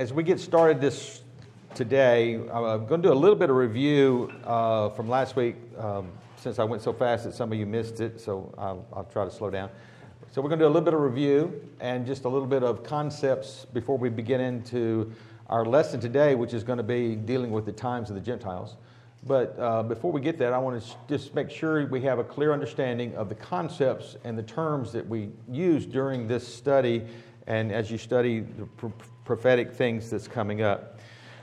as we get started this today, I'm going to do a little bit of review uh, from last week um, since I went so fast that some of you missed it, so I'll, I'll try to slow down. So, we're going to do a little bit of review and just a little bit of concepts before we begin into our lesson today, which is going to be dealing with the times of the Gentiles. But uh, before we get that, I want to just make sure we have a clear understanding of the concepts and the terms that we use during this study and as you study the prophetic things that's coming up.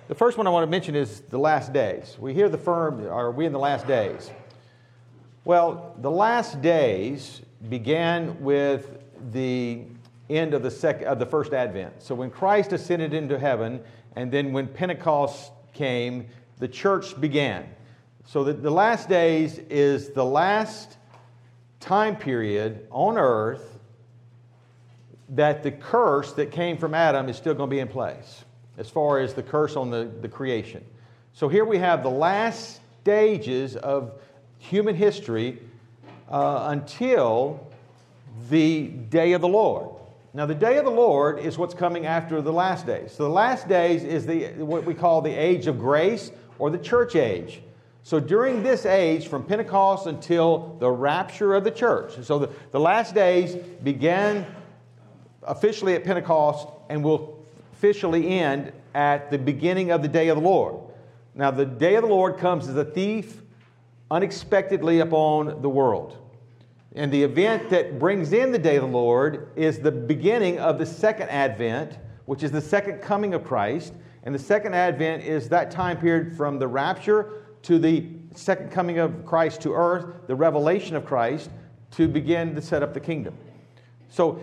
The first one I want to mention is the last days. We hear the firm, are we in the last days? Well, the last days began with the end of the, sec- of the first advent. So when Christ ascended into heaven, and then when Pentecost came, the church began. So the, the last days is the last time period on earth that the curse that came from Adam is still going to be in place, as far as the curse on the, the creation. So here we have the last stages of human history uh, until the day of the Lord. Now, the day of the Lord is what's coming after the last days. So, the last days is the, what we call the age of grace or the church age. So, during this age, from Pentecost until the rapture of the church, so the, the last days began officially at Pentecost and will officially end at the beginning of the day of the Lord. Now, the day of the Lord comes as a thief unexpectedly upon the world. And the event that brings in the day of the Lord is the beginning of the second advent, which is the second coming of Christ. And the second advent is that time period from the rapture to the second coming of Christ to earth, the revelation of Christ, to begin to set up the kingdom. So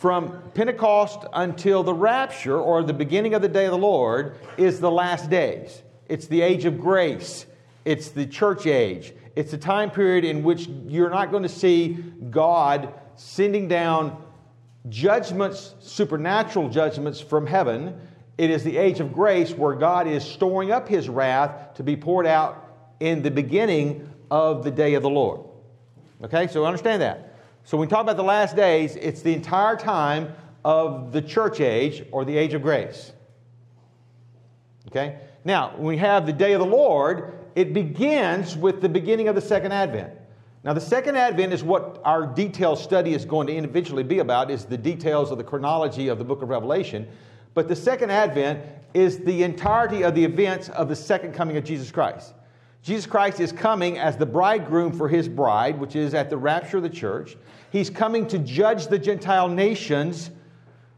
from Pentecost until the rapture or the beginning of the day of the Lord is the last days. It's the age of grace, it's the church age. It's a time period in which you're not going to see God sending down judgments, supernatural judgments from heaven. It is the age of grace where God is storing up his wrath to be poured out in the beginning of the day of the Lord. Okay, so understand that. So when we talk about the last days, it's the entire time of the church age or the age of grace. Okay? Now, when we have the day of the Lord, it begins with the beginning of the second advent. Now, the second advent is what our detailed study is going to individually be about, is the details of the chronology of the book of Revelation. But the second advent is the entirety of the events of the second coming of Jesus Christ. Jesus Christ is coming as the bridegroom for his bride, which is at the rapture of the church. He's coming to judge the Gentile nations,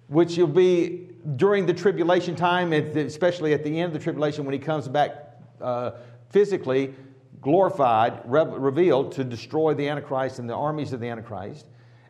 which will be during the tribulation time, especially at the end of the tribulation when he comes back uh, physically, glorified, re- revealed to destroy the Antichrist and the armies of the Antichrist.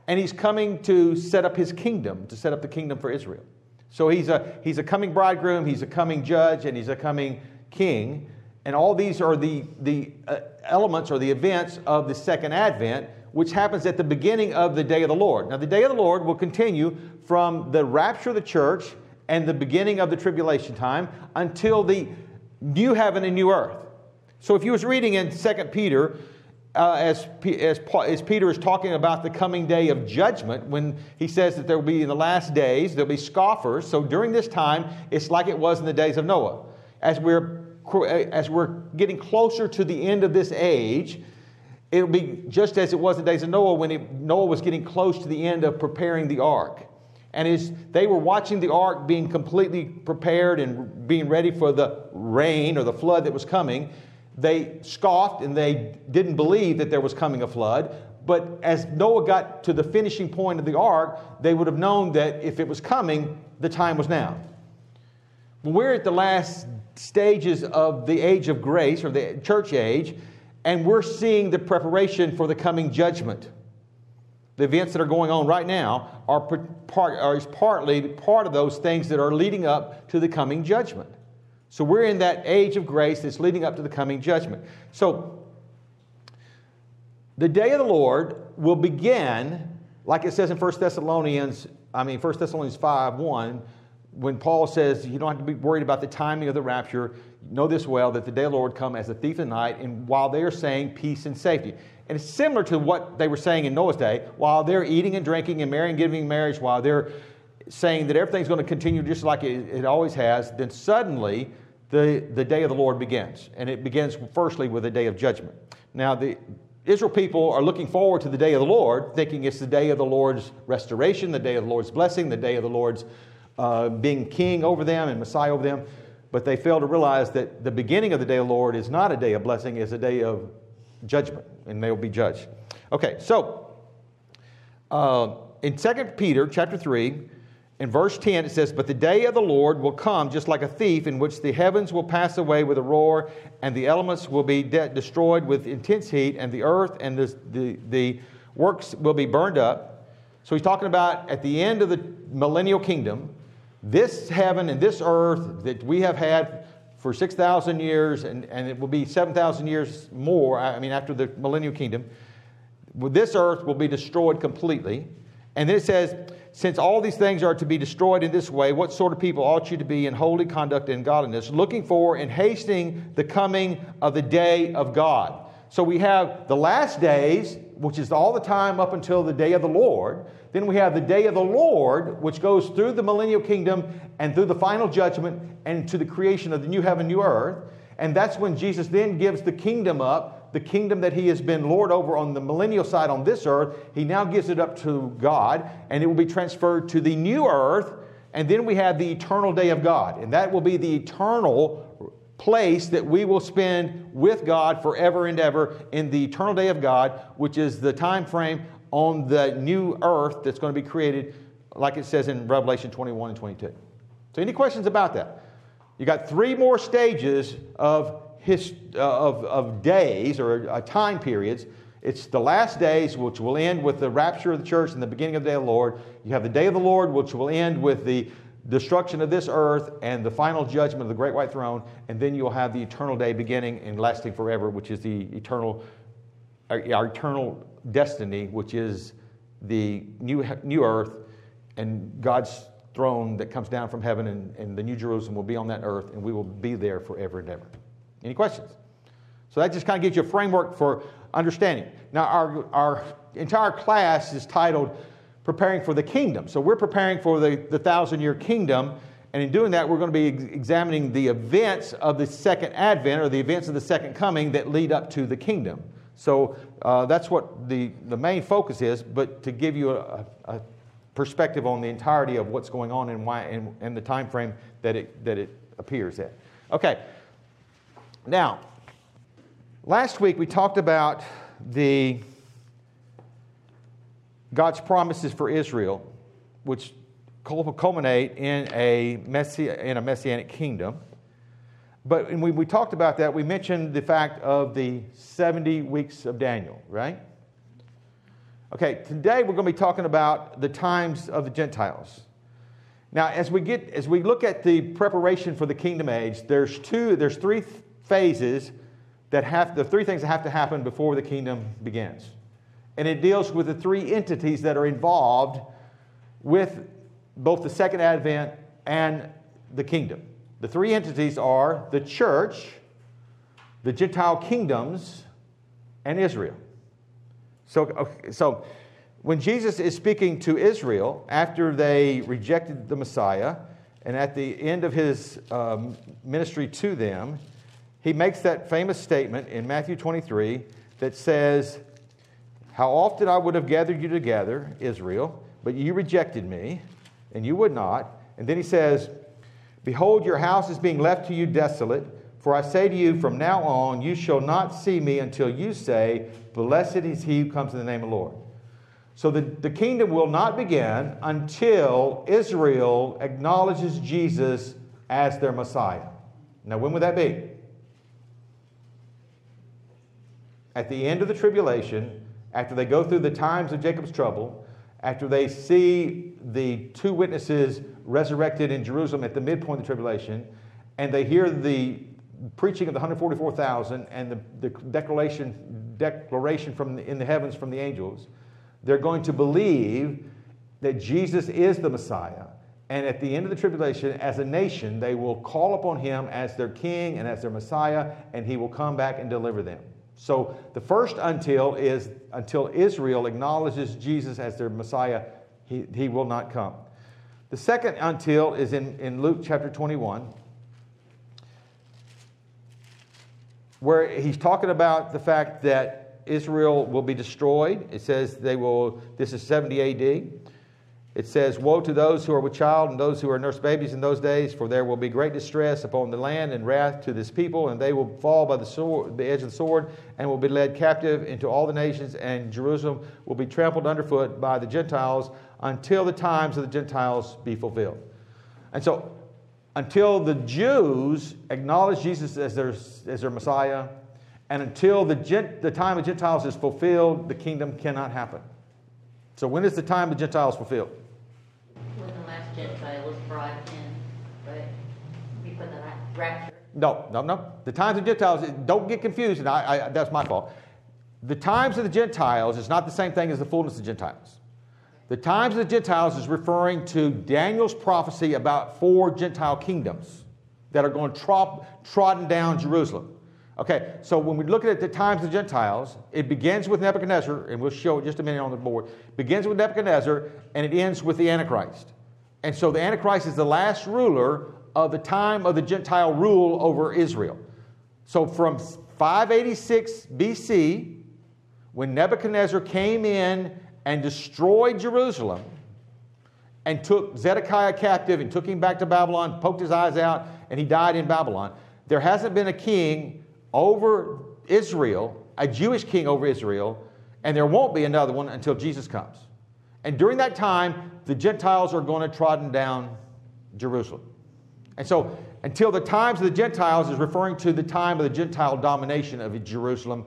And he's coming to set up his kingdom, to set up the kingdom for Israel. So he's a, he's a coming bridegroom, he's a coming judge, and he's a coming king. And all these are the, the uh, elements or the events of the second advent, which happens at the beginning of the day of the Lord. Now, the day of the Lord will continue from the rapture of the church and the beginning of the tribulation time until the new heaven and new earth. So, if you was reading in 2 Peter, uh, as, as, as, Peter is talking about the coming day of judgment, when he says that there will be in the last days, there'll be scoffers. So during this time, it's like it was in the days of Noah. As we're as we're getting closer to the end of this age, it'll be just as it was in the days of Noah when it, Noah was getting close to the end of preparing the ark. And as they were watching the ark being completely prepared and being ready for the rain or the flood that was coming, they scoffed and they didn't believe that there was coming a flood. But as Noah got to the finishing point of the ark, they would have known that if it was coming, the time was now. We're at the last stages of the age of grace or the church age, and we're seeing the preparation for the coming judgment. The events that are going on right now are, part, are partly part of those things that are leading up to the coming judgment. So we're in that age of grace that's leading up to the coming judgment. So the day of the Lord will begin, like it says in 1 Thessalonians, I mean 1 Thessalonians 5 1 when Paul says you don't have to be worried about the timing of the rapture, know this well that the day of the Lord come as a thief in the night, and while they are saying peace and safety. And it's similar to what they were saying in Noah's day, while they're eating and drinking and marrying, and giving marriage, while they're saying that everything's going to continue just like it, it always has, then suddenly the, the day of the Lord begins. And it begins firstly with a day of judgment. Now, the Israel people are looking forward to the day of the Lord, thinking it's the day of the Lord's restoration, the day of the Lord's blessing, the day of the Lord's uh, being king over them and Messiah over them. But they fail to realize that the beginning of the day of the Lord is not a day of blessing, it's a day of judgment, and they will be judged. Okay, so uh, in 2 Peter chapter 3, in verse 10, it says, But the day of the Lord will come just like a thief, in which the heavens will pass away with a roar, and the elements will be de- destroyed with intense heat, and the earth and the, the, the works will be burned up. So he's talking about at the end of the millennial kingdom, this heaven and this earth that we have had for 6,000 years, and, and it will be 7,000 years more, I mean, after the millennial kingdom, this earth will be destroyed completely. And then it says, since all these things are to be destroyed in this way, what sort of people ought you to be in holy conduct and godliness, looking for and hastening the coming of the day of God? So we have the last days, which is all the time up until the day of the Lord. Then we have the day of the Lord, which goes through the millennial kingdom and through the final judgment and to the creation of the new heaven, new earth. And that's when Jesus then gives the kingdom up the kingdom that he has been Lord over on the millennial side on this earth, he now gives it up to God, and it will be transferred to the new earth. And then we have the eternal day of God, and that will be the eternal place that we will spend with God forever and ever in the eternal day of God, which is the time frame on the new earth that's going to be created, like it says in Revelation 21 and 22. So, any questions about that? You got three more stages of his, uh, of, of days or uh, time periods. It's the last days, which will end with the rapture of the church and the beginning of the day of the Lord. You have the day of the Lord, which will end with the destruction of this earth and the final judgment of the great white throne. And then you'll have the eternal day beginning and lasting forever, which is the eternal, our, eternal destiny, which is the new, new earth and God's throne that comes down from heaven, and, and the new Jerusalem will be on that earth, and we will be there forever and ever. Any questions? So that just kind of gives you a framework for understanding. Now, our, our entire class is titled Preparing for the Kingdom. So we're preparing for the, the thousand year kingdom. And in doing that, we're going to be examining the events of the second advent or the events of the second coming that lead up to the kingdom. So uh, that's what the, the main focus is, but to give you a, a perspective on the entirety of what's going on and why and, and the time frame that it, that it appears at. Okay, now, last week we talked about the God's promises for Israel, which culminate in a, messi- in a messianic kingdom. But when we, we talked about that, we mentioned the fact of the 70 weeks of Daniel, right? Okay, today we're going to be talking about the times of the Gentiles. Now, as we get as we look at the preparation for the kingdom age, there's two, there's three phases that have the three things that have to happen before the kingdom begins. And it deals with the three entities that are involved with both the second advent and the kingdom. The three entities are the church, the Gentile kingdoms, and Israel. So, so when Jesus is speaking to Israel after they rejected the Messiah, and at the end of his um, ministry to them, he makes that famous statement in Matthew 23 that says, How often I would have gathered you together, Israel, but you rejected me, and you would not. And then he says, Behold, your house is being left to you desolate. For I say to you, from now on, you shall not see me until you say, Blessed is he who comes in the name of the Lord. So the, the kingdom will not begin until Israel acknowledges Jesus as their Messiah. Now, when would that be? at the end of the tribulation, after they go through the times of Jacob's trouble, after they see the two witnesses resurrected in Jerusalem at the midpoint of the tribulation, and they hear the preaching of the 144,000 and the, the declaration, declaration from the, in the heavens from the angels, they're going to believe that Jesus is the Messiah. And at the end of the tribulation, as a nation, they will call upon him as their king and as their Messiah, and he will come back and deliver them. So the first until is until Israel acknowledges Jesus as their Messiah, he, he will not come. The second until is in, in Luke chapter 21, where he's talking about the fact that Israel will be destroyed. It says they will, this is 70 AD. It says, Woe to those who are with child and those who are nurse babies in those days, for there will be great distress upon the land and wrath to this people, and they will fall by the, sword, the edge of the sword and will be led captive into all the nations, and Jerusalem will be trampled underfoot by the Gentiles until the times of the Gentiles be fulfilled. And so, until the Jews acknowledge Jesus as their, as their Messiah, and until the, the time of Gentiles is fulfilled, the kingdom cannot happen. So, when is the time of the Gentiles fulfilled? Brought in, right? Before the rapture. No, no, no. The times of the Gentiles, don't get confused, and I, I, that's my fault. The times of the Gentiles is not the same thing as the fullness of the Gentiles. The times of the Gentiles is referring to Daniel's prophecy about four Gentile kingdoms that are going to trot, trodden down Jerusalem. Okay, so when we look at the times of the Gentiles, it begins with Nebuchadnezzar, and we'll show it just a minute on the board. Begins with Nebuchadnezzar, and it ends with the Antichrist. And so the Antichrist is the last ruler of the time of the Gentile rule over Israel. So from 586 BC, when Nebuchadnezzar came in and destroyed Jerusalem and took Zedekiah captive and took him back to Babylon, poked his eyes out, and he died in Babylon, there hasn't been a king over Israel, a Jewish king over Israel, and there won't be another one until Jesus comes. And during that time, the Gentiles are going to trodden down Jerusalem. And so, until the times of the Gentiles is referring to the time of the Gentile domination of Jerusalem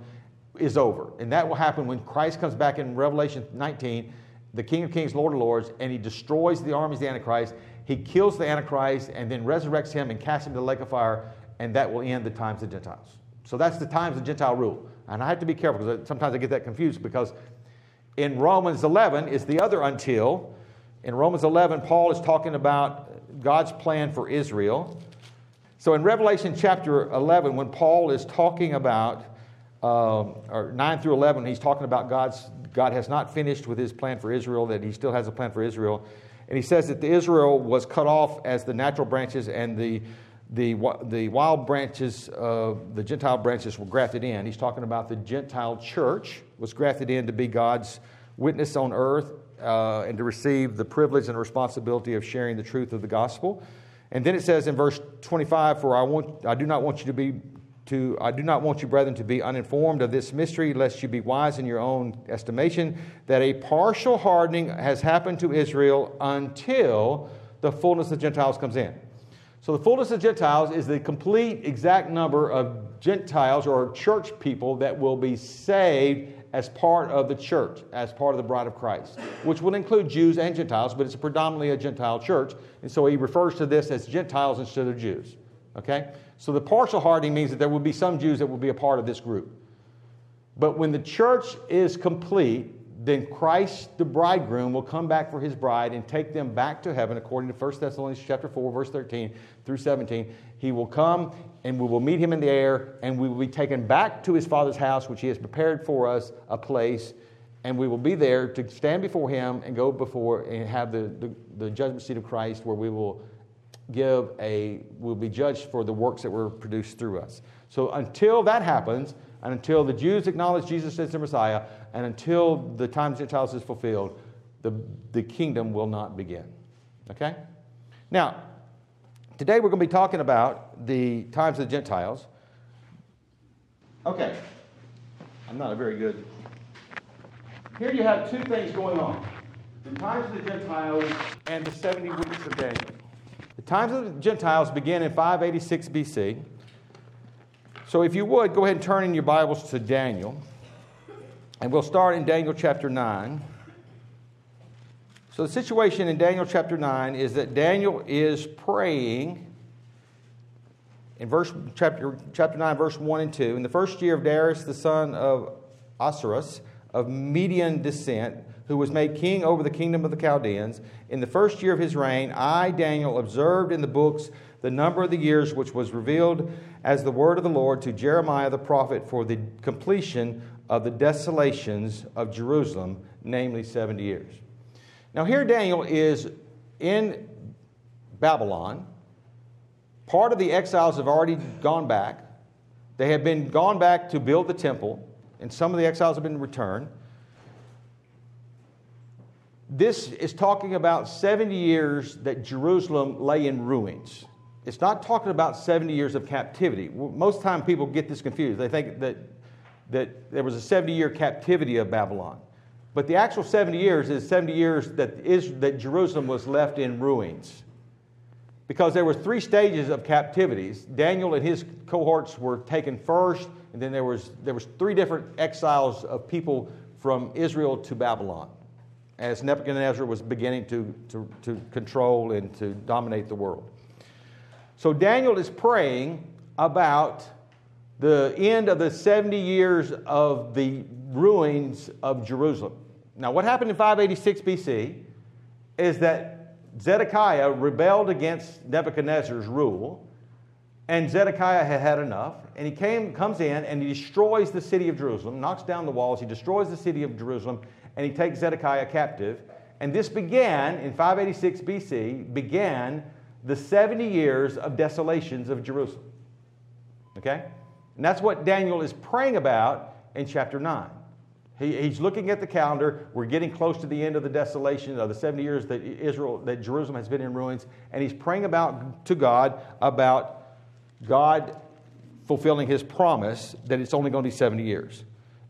is over. And that will happen when Christ comes back in Revelation 19, the King of Kings, Lord of Lords, and he destroys the armies of the Antichrist. He kills the Antichrist and then resurrects him and casts him to the lake of fire, and that will end the times of the Gentiles. So that's the times of Gentile rule. And I have to be careful because sometimes I get that confused because in Romans 11 is the other until. In Romans 11, Paul is talking about God's plan for Israel. So in Revelation chapter 11, when Paul is talking about, um, or 9 through 11, he's talking about God's, God has not finished with his plan for Israel, that he still has a plan for Israel. And he says that the Israel was cut off as the natural branches and the, the, the wild branches, the Gentile branches were grafted in. He's talking about the Gentile church was grafted in to be God's witness on earth uh, and to receive the privilege and responsibility of sharing the truth of the gospel. And then it says in verse 25, For I, want, I do not want you to be to I do not want you, brethren, to be uninformed of this mystery, lest you be wise in your own estimation, that a partial hardening has happened to Israel until the fullness of the Gentiles comes in. So the fullness of Gentiles is the complete exact number of Gentiles or church people that will be saved as part of the church, as part of the bride of Christ, which will include Jews and Gentiles, but it's predominantly a Gentile church. And so he refers to this as Gentiles instead of Jews. Okay? So the partial hardening means that there will be some Jews that will be a part of this group. But when the church is complete, then Christ, the bridegroom, will come back for his bride and take them back to heaven, according to 1 Thessalonians chapter 4, verse 13 through 17. He will come and we will meet him in the air, and we will be taken back to his father's house, which he has prepared for us, a place, and we will be there to stand before him and go before and have the, the, the judgment seat of Christ where we will give a, we'll be judged for the works that were produced through us. So until that happens, and until the Jews acknowledge Jesus as their Messiah, and until the time of the Gentiles is fulfilled, the, the kingdom will not begin. Okay? Now, today we're going to be talking about the times of the Gentiles. Okay. I'm not a very good. Here you have two things going on the times of the Gentiles and the 70 weeks of Daniel. The times of the Gentiles begin in 586 BC. So, if you would, go ahead and turn in your Bibles to Daniel. And we'll start in Daniel chapter 9. So, the situation in Daniel chapter 9 is that Daniel is praying in verse, chapter, chapter 9, verse 1 and 2. In the first year of Darius, the son of Ahasuerus, of Median descent, who was made king over the kingdom of the Chaldeans, in the first year of his reign, I, Daniel, observed in the books the number of the years which was revealed as the word of the Lord to Jeremiah the prophet for the completion of the desolations of Jerusalem, namely 70 years. Now, here Daniel is in Babylon. Part of the exiles have already gone back. They have been gone back to build the temple, and some of the exiles have been returned. This is talking about 70 years that Jerusalem lay in ruins. It's not talking about 70 years of captivity. Most time people get this confused. They think that, that there was a 70 year captivity of Babylon. But the actual 70 years is 70 years that, Jerusalem was left in ruins. Because there were three stages of captivities. Daniel and his cohorts were taken first, and then there was, there was three different exiles of people from Israel to Babylon as Nebuchadnezzar was beginning to, to, to control and to dominate the world. So Daniel is praying about the end of the 70 years of the ruins of Jerusalem. Now, what happened in 586 BC is that Zedekiah rebelled against Nebuchadnezzar's rule, and Zedekiah had had enough, and he came, comes in and he destroys the city of Jerusalem, knocks down the walls, he destroys the city of Jerusalem, and he takes Zedekiah captive. And this began in 586 BC, began the 70 years of desolations of Jerusalem. Okay? And that's what Daniel is praying about in chapter 9. He, he's looking at the calendar. We're getting close to the end of the desolation of the 70 years that Israel, that Jerusalem has been in ruins, and he's praying about to God about God fulfilling his promise that it's only going to be 70 years.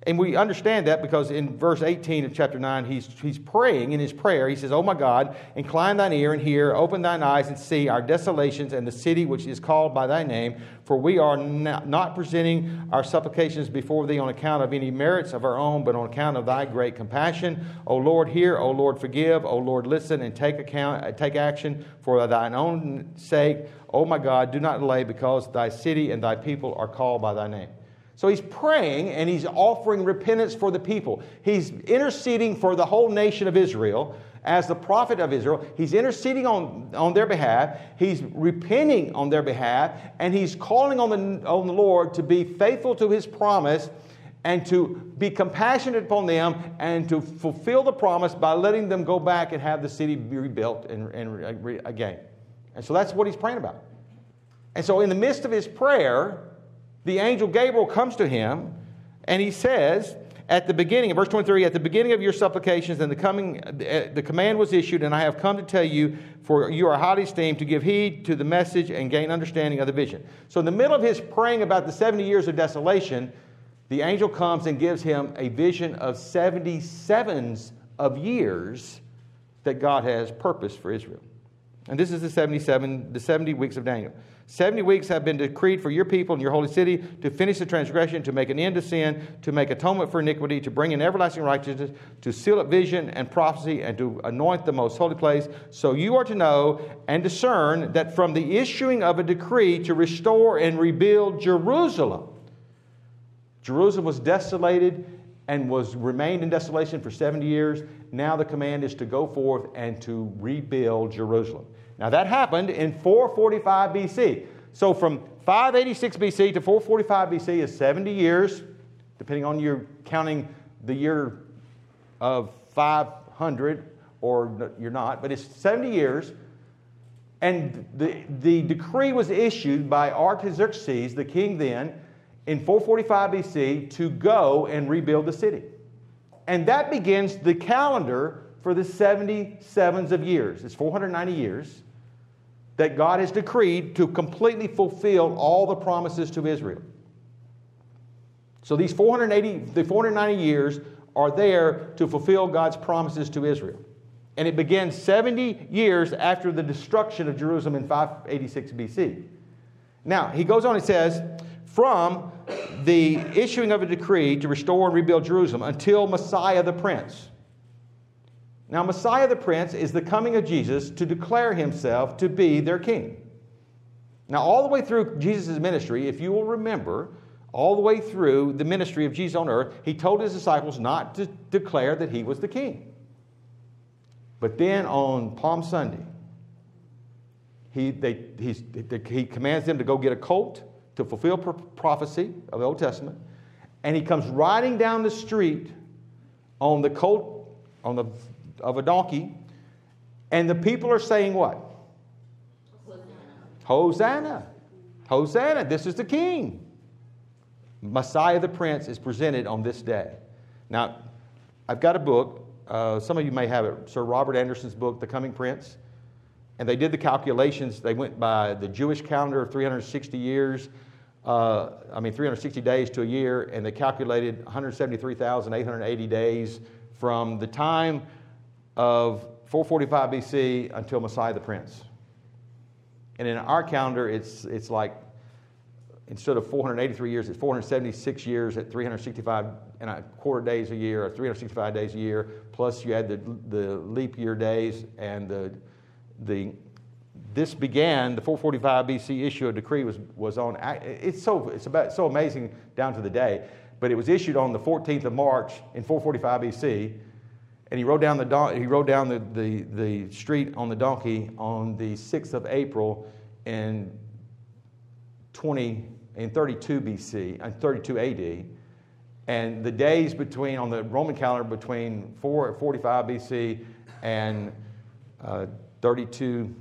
And we understand that because in verse 18 of chapter 9, he's, he's praying in his prayer. He says, Oh my God, incline thine ear and hear, open thine eyes and see our desolations and the city which is called by thy name. For we are not presenting our supplications before thee on account of any merits of our own, but on account of thy great compassion. O Lord, hear. O Lord, forgive. O Lord, listen and take, account, uh, take action for thine own sake. O my God, do not delay because thy city and thy people are called by thy name. So he's praying and he's offering repentance for the people. He's interceding for the whole nation of Israel as the prophet of Israel. He's interceding on, on their behalf. He's repenting on their behalf. And he's calling on the, on the Lord to be faithful to his promise and to be compassionate upon them and to fulfill the promise by letting them go back and have the city rebuilt and, and again. And so that's what he's praying about. And so, in the midst of his prayer, the angel Gabriel comes to him and he says, at the beginning, in verse 23, at the beginning of your supplications and the coming, eh, the command was issued, and I have come to tell you, for you are highly esteemed, to give heed to the message and gain understanding of the vision. So, in the middle of his praying about the 70 years of desolation, the angel comes and gives him a vision of 77s of years that God has purposed for Israel. And this is the 77, the 70 weeks of Daniel. 70 weeks have been decreed for your people and your holy city to finish the transgression, to make an end to sin, to make atonement for iniquity, to bring in everlasting righteousness, to seal up vision and prophecy, and to anoint the most holy place. So you are to know and discern that from the issuing of a decree to restore and rebuild Jerusalem, Jerusalem was desolated and was remained in desolation for 70 years. Now the command is to go forth and to rebuild Jerusalem. Now that happened in 445 BC. So from 586 BC to 445 BC is 70 years, depending on your counting the year of 500 or you're not, but it's 70 years. And the, the decree was issued by Artaxerxes, the king then, in 445 BC to go and rebuild the city. And that begins the calendar for the 77s of years. It's 490 years that God has decreed to completely fulfill all the promises to Israel. So these 480, the 490 years are there to fulfill God's promises to Israel. And it begins 70 years after the destruction of Jerusalem in 586 BC. Now, he goes on and says, from the issuing of a decree to restore and rebuild Jerusalem until Messiah the Prince. Now, Messiah the Prince is the coming of Jesus to declare himself to be their king. Now, all the way through Jesus' ministry, if you will remember, all the way through the ministry of Jesus on earth, he told his disciples not to declare that he was the king. But then on Palm Sunday, he, they, he commands them to go get a colt to fulfill prophecy of the Old Testament. And he comes riding down the street on the colt, on the of a donkey, and the people are saying what? Hosanna. Hosanna. This is the king. Messiah the Prince is presented on this day. Now, I've got a book. Uh, some of you may have it. Sir Robert Anderson's book, The Coming Prince. And they did the calculations. They went by the Jewish calendar of 360 years, uh, I mean, 360 days to a year, and they calculated 173,880 days from the time of 445 BC until Messiah the Prince. And in our calendar, it's, it's like instead of 483 years, it's 476 years at 365 and a quarter days a year, or 365 days a year. Plus, you add the, the leap year days and the the this began the 445 BC issue of decree was was on. It's so it's about so amazing down to the day, but it was issued on the 14th of March in 445 BC. And he rode down the he rode down the, the, the street on the donkey on the 6th of April in 20 in 32 BC and 32 AD. And the days between on the Roman calendar between 4, 45 BC and uh, 32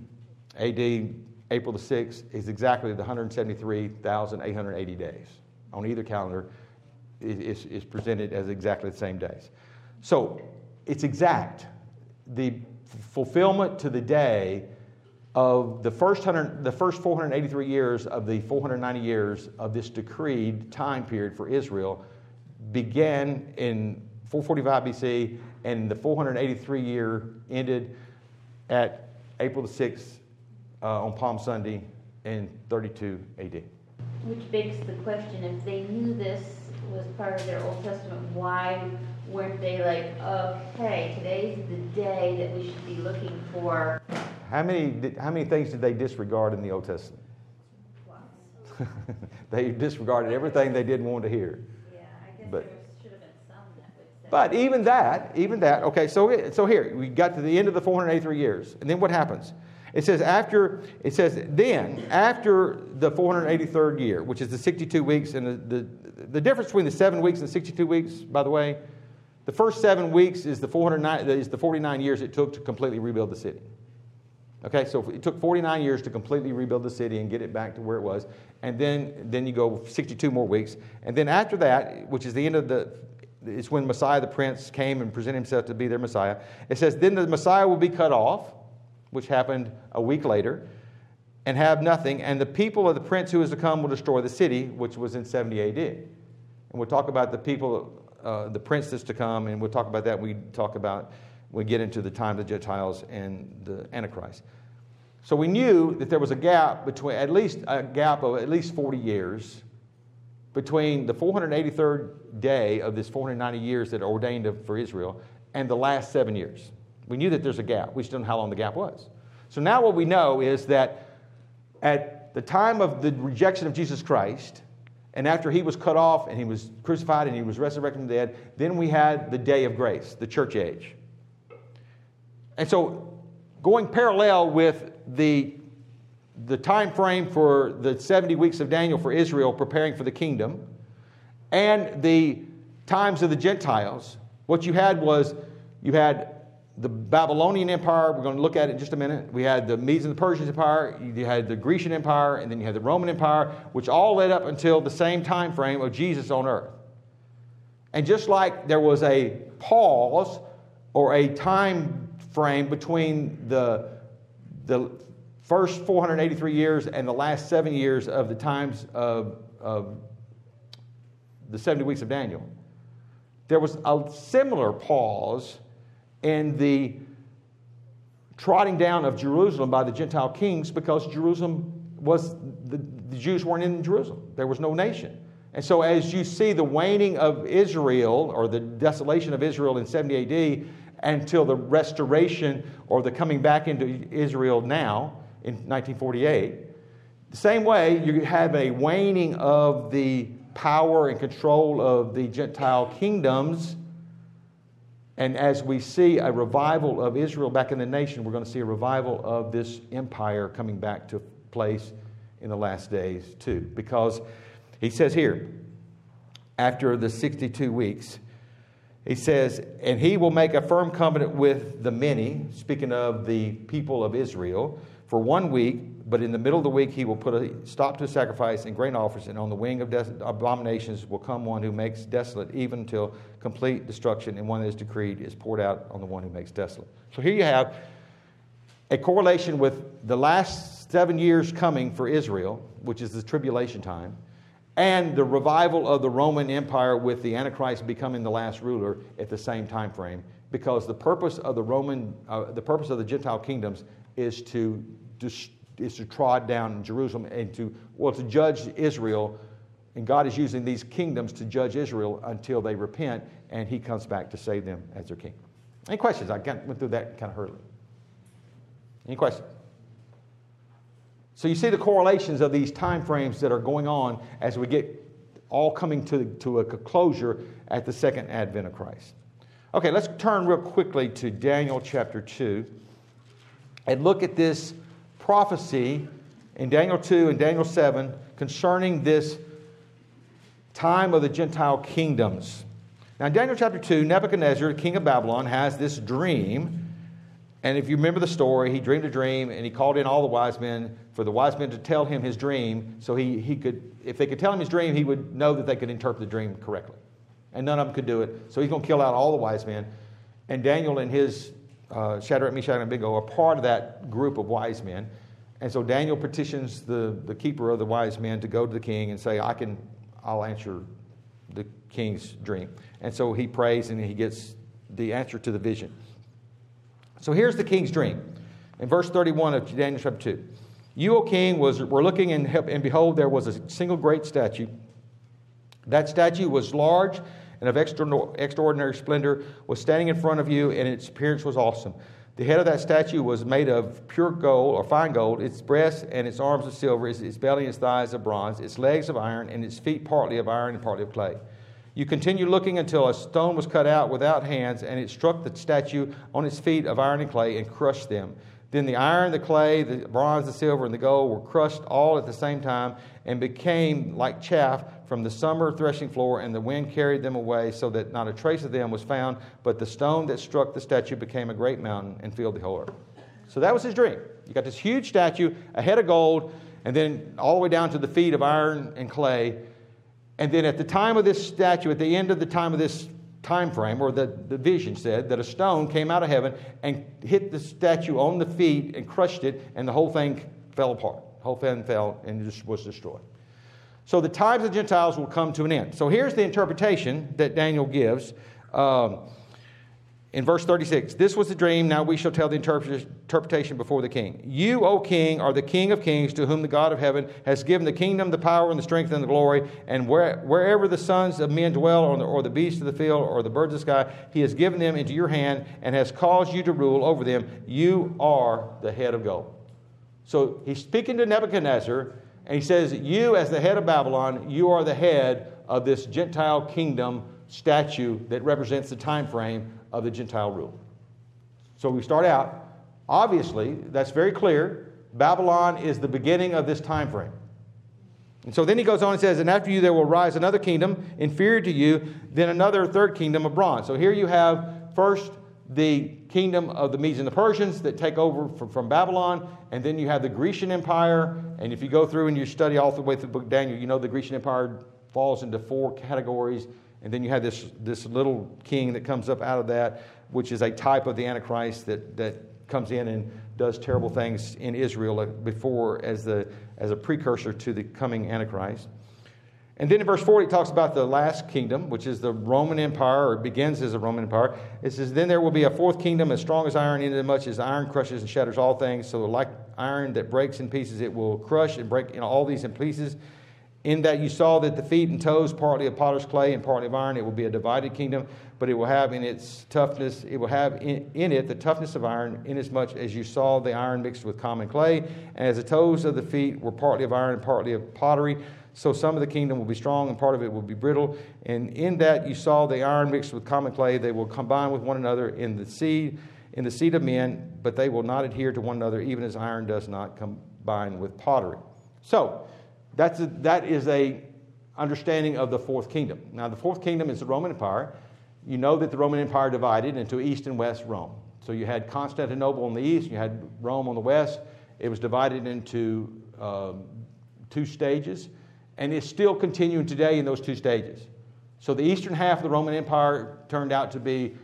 AD, April the 6th, is exactly the 173,880 days. On either calendar is, is presented as exactly the same days. So it's exact. The fulfillment to the day of the first, 100, the first 483 years of the 490 years of this decreed time period for Israel began in 445 BC, and the 483 year ended at April the 6th uh, on Palm Sunday in 32 AD. Which begs the question if they knew this was part of their Old Testament, why weren't they like, okay, today's the day that we should be looking for? How many, how many things did they disregard in the Old Testament? they disregarded everything they didn't want to hear. Yeah, I guess but, there should have been some that would say. But even that, even that, okay, so, so here, we got to the end of the 483 years. And then what happens? It says after, it says then, after the 483rd year, which is the 62 weeks, and the, the, the difference between the seven weeks and the 62 weeks, by the way, the first seven weeks is the, 409, is the 49 years it took to completely rebuild the city. Okay, so it took 49 years to completely rebuild the city and get it back to where it was. And then, then you go 62 more weeks. And then after that, which is the end of the, it's when Messiah the Prince came and presented himself to be their Messiah. It says, then the Messiah will be cut off, which happened a week later, and have nothing. And the people of the prince who is to come will destroy the city, which was in 70 AD. And we'll talk about the people, uh, the prince that's to come, and we'll talk about that. We talk about we get into the time of the Gentiles and the Antichrist. So we knew that there was a gap between, at least a gap of at least 40 years between the 483rd day of this 490 years that are ordained for Israel and the last seven years. We knew that there's a gap. We just don't know how long the gap was. So now what we know is that at the time of the rejection of Jesus Christ, and after he was cut off and he was crucified and he was resurrected from the dead, then we had the day of grace, the church age. And so, going parallel with the, the time frame for the 70 weeks of Daniel for Israel preparing for the kingdom and the times of the Gentiles, what you had was you had the Babylonian Empire, we're going to look at it in just a minute. We had the Medes and the Persian Empire, you had the Grecian Empire, and then you had the Roman Empire, which all led up until the same time frame of Jesus on earth. And just like there was a pause or a time frame between the, the first 483 years and the last seven years of the times of, of the 70 weeks of Daniel. There was a similar pause in the trotting down of Jerusalem by the Gentile kings because Jerusalem was, the, the Jews weren't in Jerusalem. There was no nation. And so, as you see the waning of Israel or the desolation of Israel in 70 AD, until the restoration or the coming back into Israel now in 1948. The same way, you have a waning of the power and control of the Gentile kingdoms. And as we see a revival of Israel back in the nation, we're going to see a revival of this empire coming back to place in the last days, too. Because he says here, after the 62 weeks, he says, and he will make a firm covenant with the many, speaking of the people of Israel, for one week, But in the middle of the week, he will put a stop to sacrifice and grain offerings, and on the wing of des- abominations will come one who makes desolate, even until complete destruction, and one that is decreed is poured out on the one who makes desolate. So here you have a correlation with the last seven years coming for Israel, which is the tribulation time, and the revival of the Roman Empire with the Antichrist becoming the last ruler at the same time frame. Because the purpose of the Roman, uh, the purpose of the Gentile kingdoms is to is to trod down Jerusalem and to well to judge Israel. And God is using these kingdoms to judge Israel until they repent, and He comes back to save them as their king. Any questions? I went through that kind of hurriedly. Any questions? So you see the correlations of these time frames that are going on as we get all coming to, to a closure at the second advent of Christ. Okay, let's turn real quickly to Daniel chapter 2 and look at this prophecy in Daniel 2 and Daniel 7 concerning this time of the Gentile kingdoms. Now, in Daniel chapter 2, Nebuchadnezzar, king of Babylon, has this dream and if you remember the story, he dreamed a dream and he called in all the wise men for the wise men to tell him his dream so he, he could, if they could tell him his dream, he would know that they could interpret the dream correctly. And none of them could do it. So he's going to kill out all the wise men. And Daniel and his uh, Shadrach, Meshach, and Abednego are part of that group of wise men. And so Daniel petitions the, the keeper of the wise men to go to the king and say, I can, I'll answer the king's dream. And so he prays and he gets the answer to the vision. So here's the king's dream. In verse 31 of Daniel chapter 2. You, O king, was, were looking, and, and behold, there was a single great statue. That statue was large and of extraordinary splendor, was standing in front of you, and its appearance was awesome. The head of that statue was made of pure gold or fine gold, its breast and its arms of silver, its, belly and its thighs of bronze, its legs of iron, and its feet partly of iron and partly of clay. You continued looking until a stone was cut out without hands, and it struck the statue on its feet of iron and clay and crushed them. Then the iron, the clay, the bronze, the silver, and the gold were crushed all at the same time and became like chaff from the summer threshing floor, and the wind carried them away so that not a trace of them was found. But the stone that struck the statue became a great mountain and filled the whole earth. So that was his dream. You got this huge statue, a head of gold, and then all the way down to the feet of iron and clay and then at the time of this statue, at the end of the time of this time frame, or the, the vision said, that a stone came out of heaven and hit the statue on the feet and crushed it, and the whole thing fell apart. The whole thing fell and just was destroyed. So the times of the Gentiles will come to an end. So here's the interpretation that Daniel gives. Um, in verse 36, this was the dream. Now we shall tell the interpretation before the king. You, O king, are the king of kings, to whom the God of heaven has given the kingdom, the power, and the strength, and the glory. And where, wherever the sons of men dwell, or the, or the beasts of the field, or the birds of the sky, he has given them into your hand and has caused you to rule over them. You are the head of gold. So he's speaking to Nebuchadnezzar, and he says, You, as the head of Babylon, you are the head of this Gentile kingdom statue that represents the time frame of the Gentile rule. So we start out, obviously, that's very clear. Babylon is the beginning of this time frame. And so then he goes on and says, And after you there will rise another kingdom inferior to you, then another third kingdom of bronze. So here you have first the kingdom of the Medes and the Persians that take over from, from, Babylon, and then you have the Grecian Empire. And if you go through and you study all the way through the book Daniel, you know the Grecian Empire falls into four categories and then you have this, this little king that comes up out of that, which is a type of the Antichrist that, that comes in and does terrible things in Israel uh, before as, the, as a precursor to the coming Antichrist. And then in verse 40, it talks about the last kingdom, which is the Roman Empire, or begins as a Roman Empire. It says, Then there will be a fourth kingdom as strong as iron, inasmuch as much as iron crushes and shatters all things. So, like iron that breaks in pieces, it will crush and break you know, all these in pieces. In that you saw that the feet and toes, partly of potter's clay and partly of iron, it will be a divided kingdom, but it will have in its toughness, it will have in, in it the toughness of iron, inasmuch as you saw the iron mixed with common clay, and as the toes of the feet were partly of iron and partly of pottery, so some of the kingdom will be strong and part of it will be brittle. And in that you saw the iron mixed with common clay, they will combine with one another in the seed, in the seed of men, but they will not adhere to one another, even as iron does not combine with pottery. So that's a, that is a understanding of the fourth kingdom. Now, the fourth kingdom is the Roman Empire. You know that the Roman Empire divided into East and West Rome. So you had Constantinople on the east, you had Rome on the west, It was divided into um, two stages, and it's still continuing today in those two stages. So the eastern half of the Roman Empire turned out to be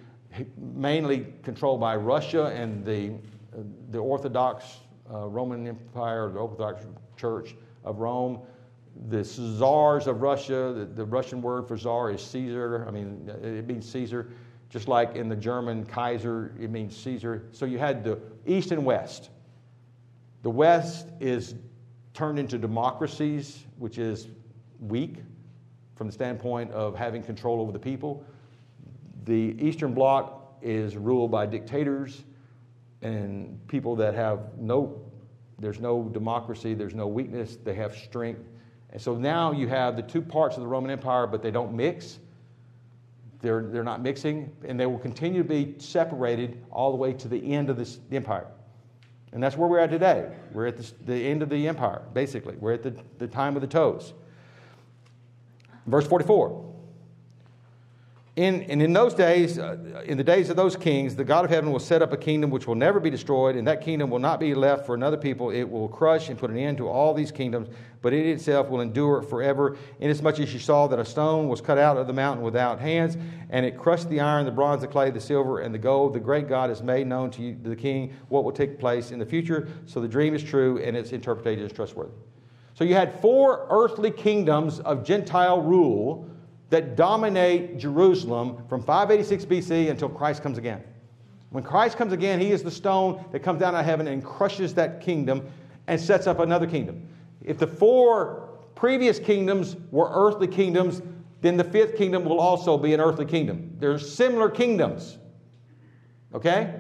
mainly controlled by Russia and the, the Orthodox uh, Roman Empire, the Orthodox Church of Rome. The czars of Russia, the, the Russian word for czar is Caesar. I mean, it means Caesar. Just like in the German Kaiser, it means Caesar. So you had the east and west. The west is turned into democracies, which is weak from the standpoint of having control over the people. The Eastern Bloc is ruled by dictators and people that have no, there's no democracy, there's no weakness, they have strength. And so now you have the two parts of the Roman Empire, but they don't mix. They're, they're not mixing, and they will continue to be separated all the way to the end of this empire. And that's where we're at today. We're at the, the end of the empire, basically. We're at the, the time of the toes. Verse 44. In, and in those days, uh, in the days of those kings, the God of heaven will set up a kingdom which will never be destroyed, and that kingdom will not be left for another people. It will crush and put an end to all these kingdoms, but it itself will endure forever. Inasmuch as you saw that a stone was cut out of the mountain without hands, and it crushed the iron, the bronze, the clay, the silver, and the gold, the great God has made known to you, the king what will take place in the future. So the dream is true, and its interpretation is trustworthy. So you had four earthly kingdoms of Gentile rule that dominate Jerusalem from 586 BC until Christ comes again. When Christ comes again, he is the stone that comes down out of heaven and crushes that kingdom and sets up another kingdom. If the four previous kingdoms were earthly kingdoms, then the fifth kingdom will also be an earthly kingdom. They're similar kingdoms. Okay?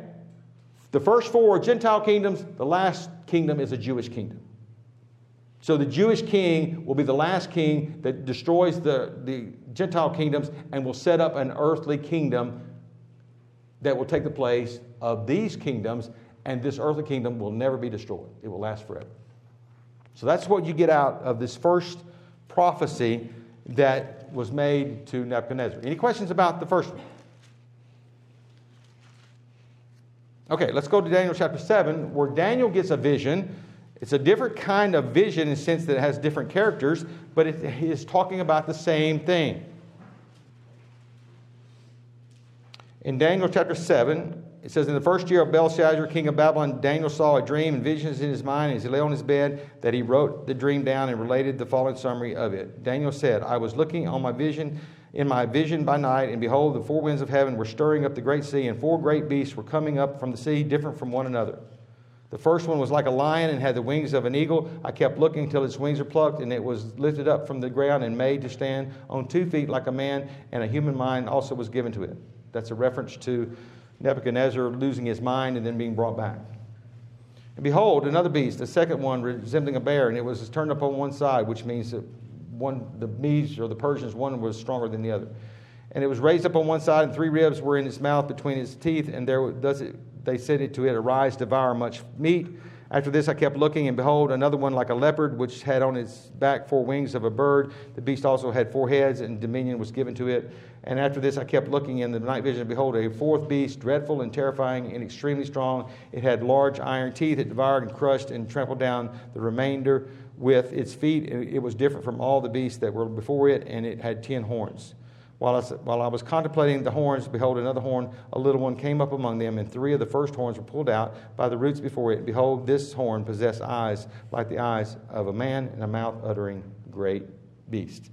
The first four are Gentile kingdoms, the last kingdom is a Jewish kingdom. So the Jewish king will be the last king that destroys the, the Gentile kingdoms and will set up an earthly kingdom that will take the place of these kingdoms, and this earthly kingdom will never be destroyed. It will last forever. So that's what you get out of this first prophecy that was made to Nebuchadnezzar. Any questions about the first one? Okay, let's go to Daniel chapter 7, where Daniel gets a vision it's a different kind of vision in the sense that it has different characters, but it is talking about the same thing. In Daniel chapter 7, it says, In the first year of Belshazzar, king of Babylon, Daniel saw a dream and visions in his mind as he lay on his bed, that he wrote the dream down and related the following summary of it. Daniel said, I was looking on my vision in my vision by night, and behold, the four winds of heaven were stirring up the great sea, and four great beasts were coming up from the sea, different from one another. The first one was like a lion and had the wings of an eagle. I kept looking until its wings were plucked, and it was lifted up from the ground and made to stand on two feet like a man, and a human mind also was given to it. That's a reference to Nebuchadnezzar losing his mind and then being brought back. And behold, another beast, the second one resembling a bear, and it was turned up on one side, which means that one, the Medes or the Persians, one was stronger than the other. And it was raised up on one side, and three ribs were in its mouth between its teeth, and there was thus it they said it to it, Arise, devour much meat. After this, I kept looking, and behold, another one like a leopard, which had on its back four wings of a bird. The beast also had four heads, and dominion was given to it. And after this, I kept looking in the night vision, and behold, a fourth beast, dreadful and terrifying and extremely strong. It had large iron teeth. It devoured and crushed and trampled down the remainder with its feet. It was different from all the beasts that were before it, and it had ten horns. While I, while I was contemplating the horns, behold, another horn, a little one, came up among them, and three of the first horns were pulled out by the roots before it. Behold, this horn possessed eyes like the eyes of a man, and a mouth uttering great beast.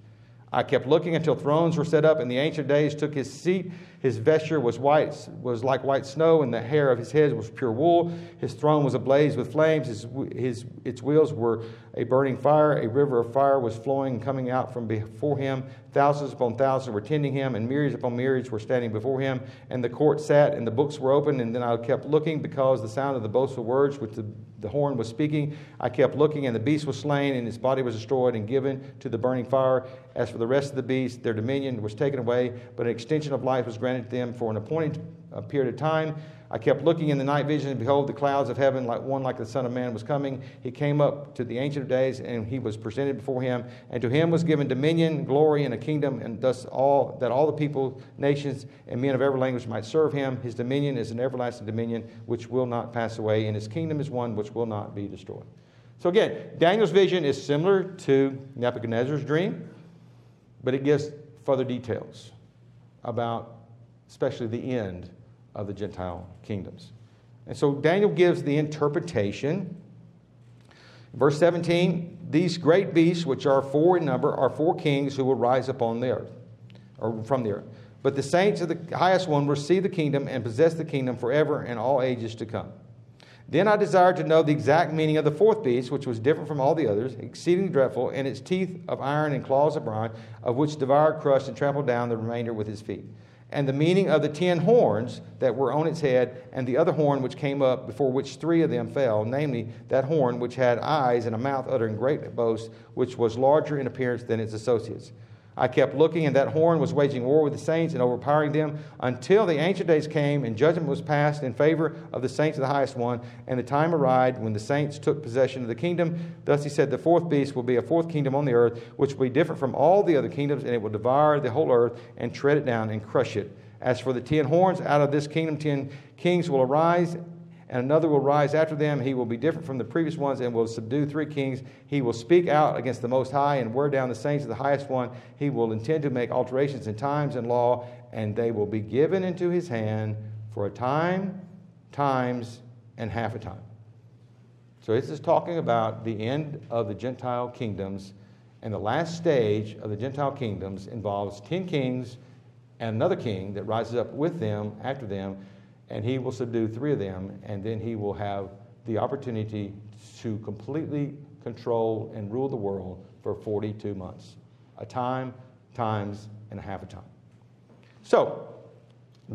I kept looking until thrones were set up, and the ancient days took his seat. His vesture was white, was like white snow, and the hair of his head was pure wool. His throne was ablaze with flames. His, his, its wheels were a burning fire. A river of fire was flowing coming out from before him. Thousands upon thousands were tending him, and myriads upon myriads were standing before him. And the court sat, and the books were open. And then I kept looking because the sound of the boastful words which the, the horn was speaking. I kept looking, and the beast was slain, and his body was destroyed and given to the burning fire. As for the rest of the beasts, their dominion was taken away, but an extension of life was granted to them for an appointed uh, period of time I kept looking in the night vision, and behold, the clouds of heaven, like one like the Son of Man, was coming. He came up to the Ancient of Days, and he was presented before him. And to him was given dominion, glory, and a kingdom, and thus all that all the people, nations, and men of every language might serve him. His dominion is an everlasting dominion which will not pass away, and his kingdom is one which will not be destroyed. So again, Daniel's vision is similar to Nebuchadnezzar's dream, but it gives further details about especially the end of the Gentile kingdoms. And so Daniel gives the interpretation. Verse 17 These great beasts, which are four in number, are four kings who will rise upon the earth, or from the earth. But the saints of the highest one will receive the kingdom and possess the kingdom forever and all ages to come. Then I desired to know the exact meaning of the fourth beast, which was different from all the others, exceeding dreadful, and its teeth of iron and claws of bronze, of which devoured, crushed, and trampled down the remainder with his feet and the meaning of the ten horns that were on its head, and the other horn which came up, before which three of them fell, namely that horn which had eyes and a mouth uttering great boasts, which was larger in appearance than its associates. I kept looking, and that horn was waging war with the saints and overpowering them until the ancient days came and judgment was passed in favor of the saints of the highest one. And the time arrived when the saints took possession of the kingdom. Thus he said, The fourth beast will be a fourth kingdom on the earth, which will be different from all the other kingdoms, and it will devour the whole earth and tread it down and crush it. As for the ten horns, out of this kingdom ten kings will arise and another will rise after them. He will be different from the previous ones and will subdue three kings. He will speak out against the Most High and wear down the saints of the highest one. He will intend to make alterations in times and law, and they will be given into his hand for a time, times, and half a time. So this is talking about the end of the Gentile kingdoms, and the last stage of the Gentile kingdoms involves ten kings and another king that rises up with them after them and he will subdue three of them, and then he will have the opportunity to completely control and rule the world for 42 months a time, times, and a half a time. So,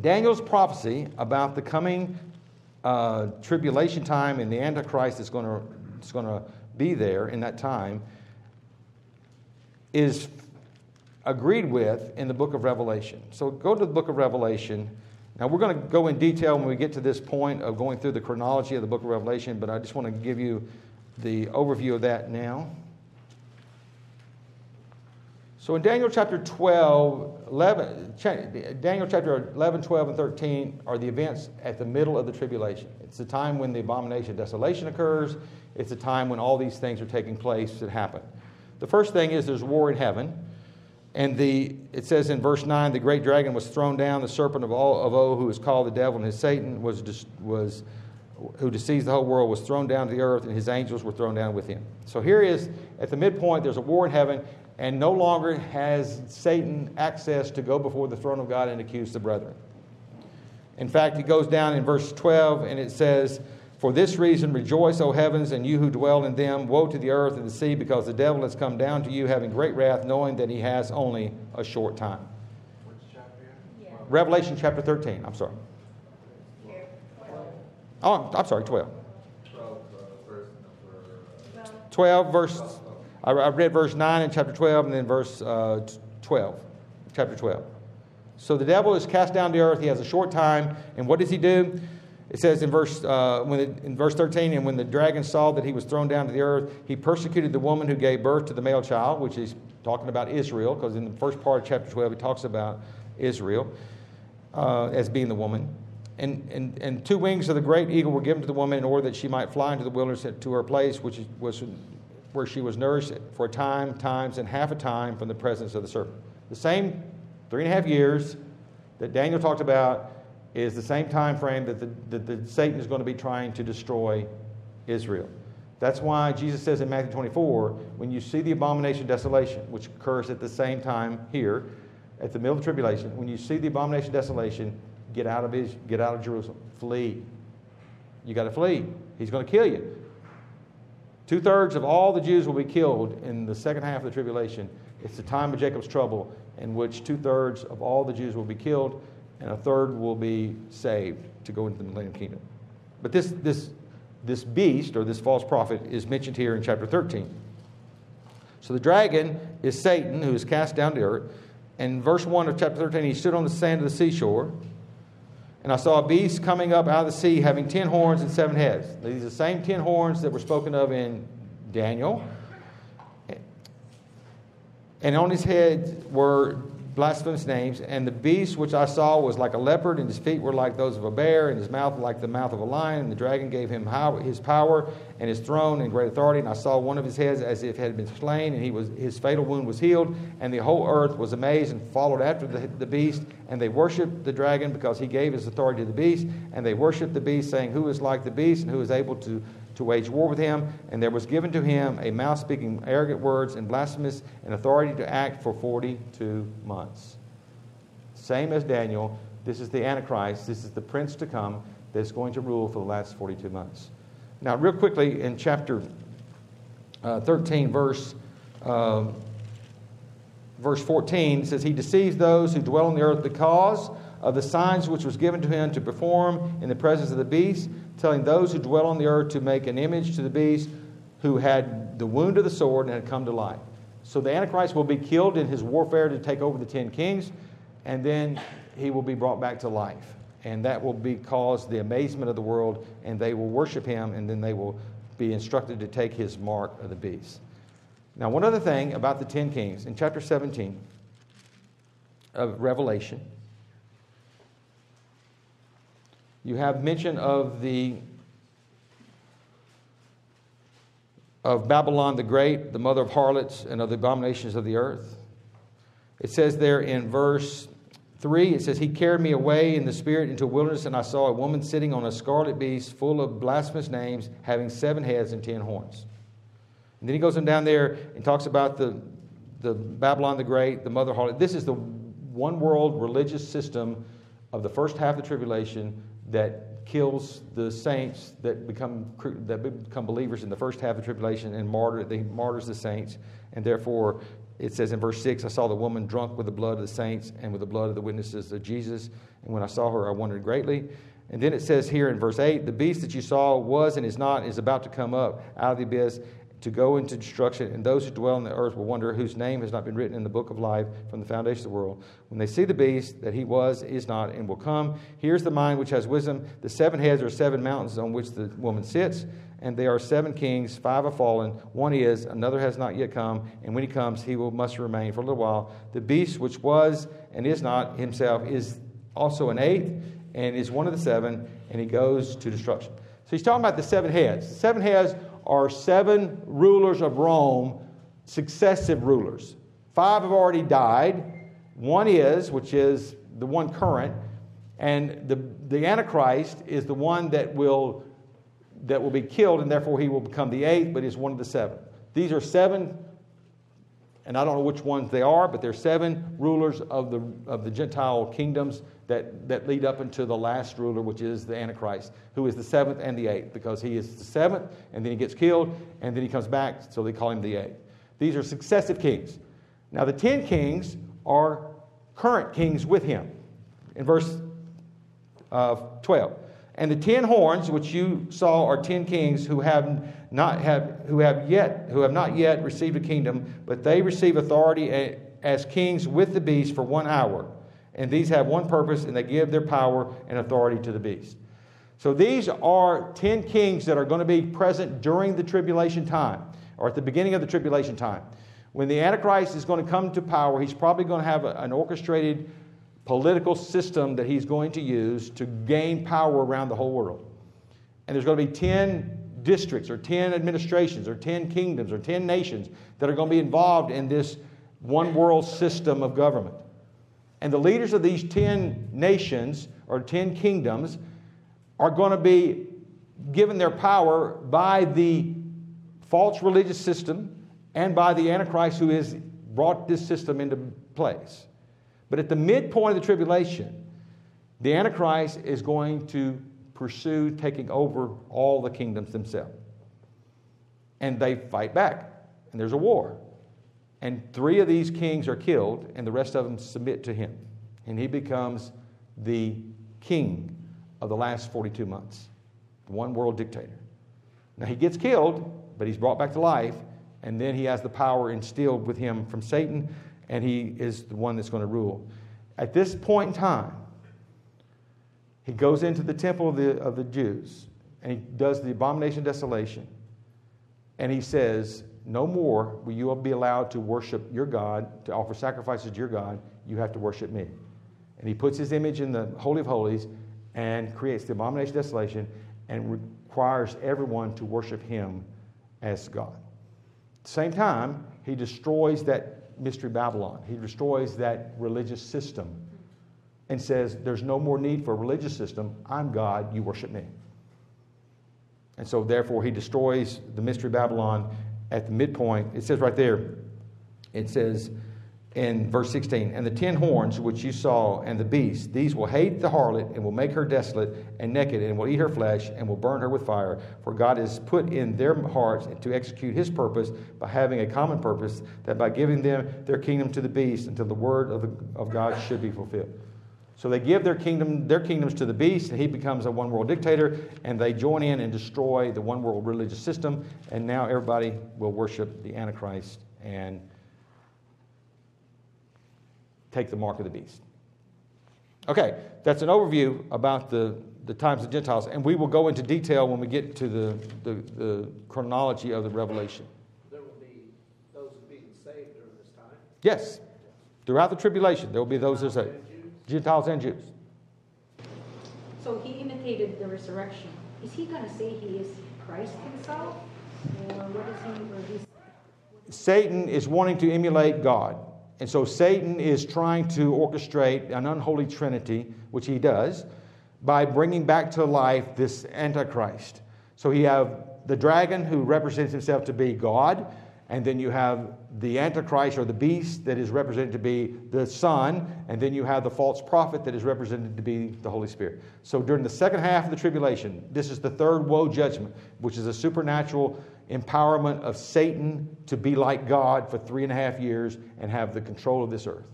Daniel's prophecy about the coming uh, tribulation time and the Antichrist is going to is going to be there in that time is agreed with in the book of Revelation. So go to the book of Revelation now, we're going to go in detail when we get to this point of going through the chronology of the book of Revelation, but I just want to give you the overview of that now. So, in Daniel chapter 12, 11, Daniel chapter 11, 12, and 13 are the events at the middle of the tribulation. It's the time when the abomination of desolation occurs, it's the time when all these things are taking place that happen. The first thing is there's war in heaven. And the, it says in verse 9, the great dragon was thrown down, the serpent of, all, of O, who is called the devil and his Satan, was, was, who deceives the whole world, was thrown down to the earth, and his angels were thrown down with him. So here is, at the midpoint, there's a war in heaven, and no longer has Satan access to go before the throne of God and accuse the brethren. In fact, he goes down in verse 12, and it says, for this reason, rejoice, O heavens, and you who dwell in them. Woe to the earth and the sea, because the devil has come down to you, having great wrath, knowing that he has only a short time. Yeah. Revelation chapter 13. I'm sorry. Oh, I'm sorry, 12. 12, verse. I read verse 9 in chapter 12, and then verse uh, 12, chapter 12. So the devil is cast down to earth. He has a short time. And what does he do? It says in verse, uh, when in verse 13, and when the dragon saw that he was thrown down to the earth, he persecuted the woman who gave birth to the male child, which is talking about Israel, because in the first part of chapter 12, he talks about Israel uh, as being the woman. And, and, and two wings of the great eagle were given to the woman in order that she might fly into the wilderness to her place, which was where she was nourished for a time, times, and half a time from the presence of the serpent. The same three and a half years that Daniel talked about is the same time frame that, the, that the, Satan is going to be trying to destroy Israel. That's why Jesus says in Matthew 24, when you see the abomination desolation, which occurs at the same time here, at the middle of the tribulation, when you see the abomination desolation, get out of, his, get out of Jerusalem. Flee. You got to flee. He's going to kill you. Two thirds of all the Jews will be killed in the second half of the tribulation. It's the time of Jacob's trouble, in which two thirds of all the Jews will be killed and a third will be saved to go into the millennium kingdom. But this, this, this beast or this false prophet is mentioned here in chapter 13. So the dragon is Satan who is cast down to earth. And verse 1 of chapter 13, he stood on the sand of the seashore. And I saw a beast coming up out of the sea, having ten horns and seven heads. These are the same ten horns that were spoken of in Daniel. And on his head were blasphemous names. And the beast which I saw was like a leopard, and his feet were like those of a bear, and his mouth like the mouth of a lion. And the dragon gave him his power and his throne and great authority. And I saw one of his heads as if it had been slain, and he was, his fatal wound was healed. And the whole earth was amazed and followed after the, the beast. And they worshipped the dragon because he gave his authority to the beast. And they worshipped the beast, saying, Who is like the beast, and who is able to to wage war with him, and there was given to him a mouth speaking arrogant words and blasphemous, and authority to act for 42 months. Same as Daniel, this is the Antichrist, this is the prince to come that's going to rule for the last 42 months. Now, real quickly, in chapter uh, 13, verse, uh, verse 14, says, He deceives those who dwell on the earth because of the signs which was given to him to perform in the presence of the beast telling those who dwell on the earth to make an image to the beast who had the wound of the sword and had come to life. So the Antichrist will be killed in his warfare to take over the ten kings, and then he will be brought back to life. And that will be cause the amazement of the world, and they will worship him, and then they will be instructed to take his mark of the beast. Now, one other thing about the ten kings, in chapter 17 of Revelation, you have mention of the of Babylon the Great, the mother of harlots and of the abominations of the earth. It says there in verse 3, it says, He carried me away in the spirit into a wilderness, and I saw a woman sitting on a scarlet beast full of blasphemous names, having seven heads and ten horns. And then he goes on down there and talks about the, the Babylon the Great, the mother harlot. This is the one world religious system of the first half of the tribulation that kills the saints that become that become believers in the first half of tribulation and martyr they martyrs the saints. And therefore it says in verse 6 i saw the woman drunk with the blood of the saints and with the blood of the witnesses of jesus. And when i saw her i wondered greatly. And then it says here in verse 8 the beast that you saw was and is not is about to come up out of the abyss to go into destruction, and those who dwell on the earth will wonder whose name has not been written in the book of life from the foundation of the world. When they see the beast, that he was, is not, and will come, here's the mind which has wisdom. The seven heads are seven mountains on which the woman sits, and there are seven kings, five have fallen, one is, another has not yet come, and when he comes, he will must remain for a little while. The beast which was and is not himself is also an eighth, and is one of the seven, and he goes to destruction. So he's talking about the seven heads. The seven heads are seven rulers of Rome, successive rulers. Five have already died. One is, which is the one current, and the, the Antichrist is the one that will, that will be killed, and therefore he will become the eighth, but is one of the seven. These are seven, and I don't know which ones they are, but they're seven rulers of the, of the Gentile kingdoms that, that lead up into the last ruler, which is the Antichrist, who is the seventh and the eighth, because he is the seventh, and then he gets killed, and then he comes back, so they call him the eighth. These are successive kings. Now, the ten kings are current kings with him. In verse uh, 12. And the ten horns which you saw are ten kings who have not have who have yet who have not yet received a kingdom, but they receive authority as kings with the beast for one hour. And these have one purpose, and they give their power and authority to the beast. So these are 10 kings that are going to be present during the tribulation time, or at the beginning of the tribulation time. When the Antichrist is going to come to power, he's probably going to have an orchestrated political system that he's going to use to gain power around the whole world. And there's going to be 10 districts, or 10 administrations, or 10 kingdoms, or 10 nations that are going to be involved in this one world system of government. And the leaders of these 10 nations or 10 kingdoms are going to be given their power by the false religious system and by the Antichrist who has brought this system into place. But at the midpoint of the tribulation, the Antichrist is going to pursue taking over all the kingdoms themselves. And they fight back, and there's a war. And three of these kings are killed, and the rest of them submit to him. And he becomes the king of the last 42 months, the one world dictator. Now he gets killed, but he's brought back to life, and then he has the power instilled with him from Satan, and he is the one that's going to rule. At this point in time, He goes into the temple of the, of the Jews and he does the abomination desolation. And he says, No more will you be allowed to worship your God, to offer sacrifices to your God. You have to worship me. And he puts his image in the Holy of Holies and creates the abomination of desolation and requires everyone to worship him as God. At the same time, he destroys that mystery Babylon. He destroys that religious system and says, There's no more need for a religious system. I'm God, you worship me. And so, therefore, he destroys the mystery Babylon at the midpoint. It says right there, it says, in verse 16, and the ten horns which you saw, and the beast, these will hate the harlot, and will make her desolate and naked, and will eat her flesh, and will burn her with fire. For God has put in their hearts to execute his purpose by having a common purpose, that by giving them their kingdom to the beast, until the word of, the, of God should be fulfilled. So they give their kingdom, their kingdoms to the beast, and he becomes a one world dictator, and they join in and destroy the one world religious system, and now everybody will worship the Antichrist and take the mark of the beast. Okay, that's an overview about the, the times of the Gentiles, and we will go into detail when we get to the, the, the chronology of the Revelation. There will be those being saved during this time. Yes, throughout the tribulation, there will be those that say Gentiles and Jews. So he imitated the resurrection. Is he going to say he is Christ himself? Or what is he, or he's Satan is wanting to emulate God. And so Satan is trying to orchestrate an unholy trinity, which he does, by bringing back to life this Antichrist. So he have the dragon who represents himself to be God, and then you have the Antichrist or the beast that is represented to be the Son, and then you have the false prophet that is represented to be the Holy Spirit. So during the second half of the tribulation, this is the third woe judgment, which is a supernatural empowerment of Satan to be like God for three and a half years and have the control of this earth.